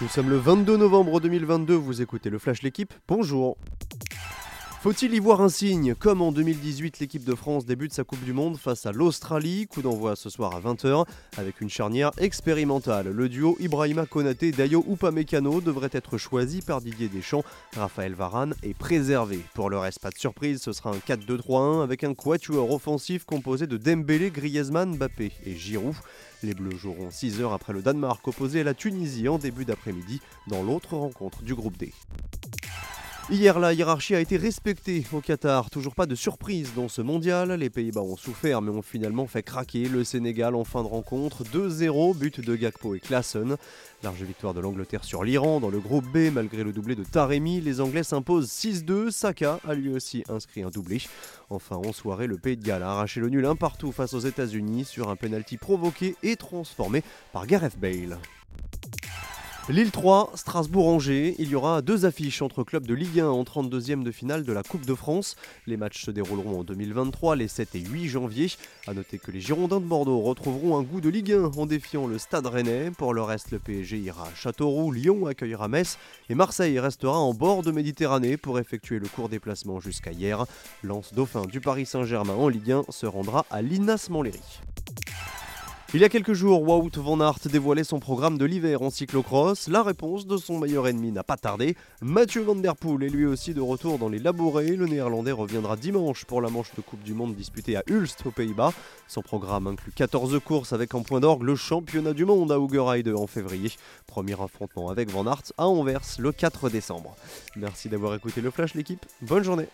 Nous sommes le 22 novembre 2022, vous écoutez le Flash L'équipe, bonjour faut-il y voir un signe Comme en 2018, l'équipe de France débute sa Coupe du Monde face à l'Australie. Coup d'envoi ce soir à 20h avec une charnière expérimentale. Le duo Ibrahima Konaté Dayo Upamecano devrait être choisi par Didier Deschamps. Raphaël Varane est préservé. Pour le reste, pas de surprise, ce sera un 4-2-3-1 avec un quatuor offensif composé de Dembélé, Griezmann, Mbappé et Giroud. Les Bleus joueront 6 heures après le Danemark opposé à la Tunisie en début d'après-midi dans l'autre rencontre du groupe D. Hier, la hiérarchie a été respectée au Qatar. Toujours pas de surprise dans ce mondial. Les Pays-Bas ont souffert mais ont finalement fait craquer le Sénégal en fin de rencontre. 2-0, but de Gakpo et Klassen. Large victoire de l'Angleterre sur l'Iran dans le groupe B malgré le doublé de Taremi. Les Anglais s'imposent 6-2. Saka a lui aussi inscrit un doublé. Enfin, en soirée, le Pays de Galles a arraché le nul un partout face aux États-Unis sur un penalty provoqué et transformé par Gareth Bale. Lille 3, Strasbourg-Angers. Il y aura deux affiches entre clubs de Ligue 1 en 32e de finale de la Coupe de France. Les matchs se dérouleront en 2023, les 7 et 8 janvier. A noter que les Girondins de Bordeaux retrouveront un goût de Ligue 1 en défiant le Stade Rennais. Pour le reste, le PSG ira à Châteauroux, Lyon accueillera Metz et Marseille restera en bord de Méditerranée pour effectuer le court déplacement jusqu'à hier. Lance dauphin du Paris Saint-Germain en Ligue 1 se rendra à l'Inas Montlhéry. Il y a quelques jours, Wout van Aert dévoilait son programme de l'hiver en cyclocross. La réponse de son meilleur ennemi n'a pas tardé. Mathieu Van Der Poel est lui aussi de retour dans les labourés. Le néerlandais reviendra dimanche pour la manche de Coupe du Monde disputée à Ulst aux Pays-Bas. Son programme inclut 14 courses avec en point d'orgue le championnat du monde à Hoogerheide en février. Premier affrontement avec Van Aert à Anvers le 4 décembre. Merci d'avoir écouté le Flash l'équipe. Bonne journée.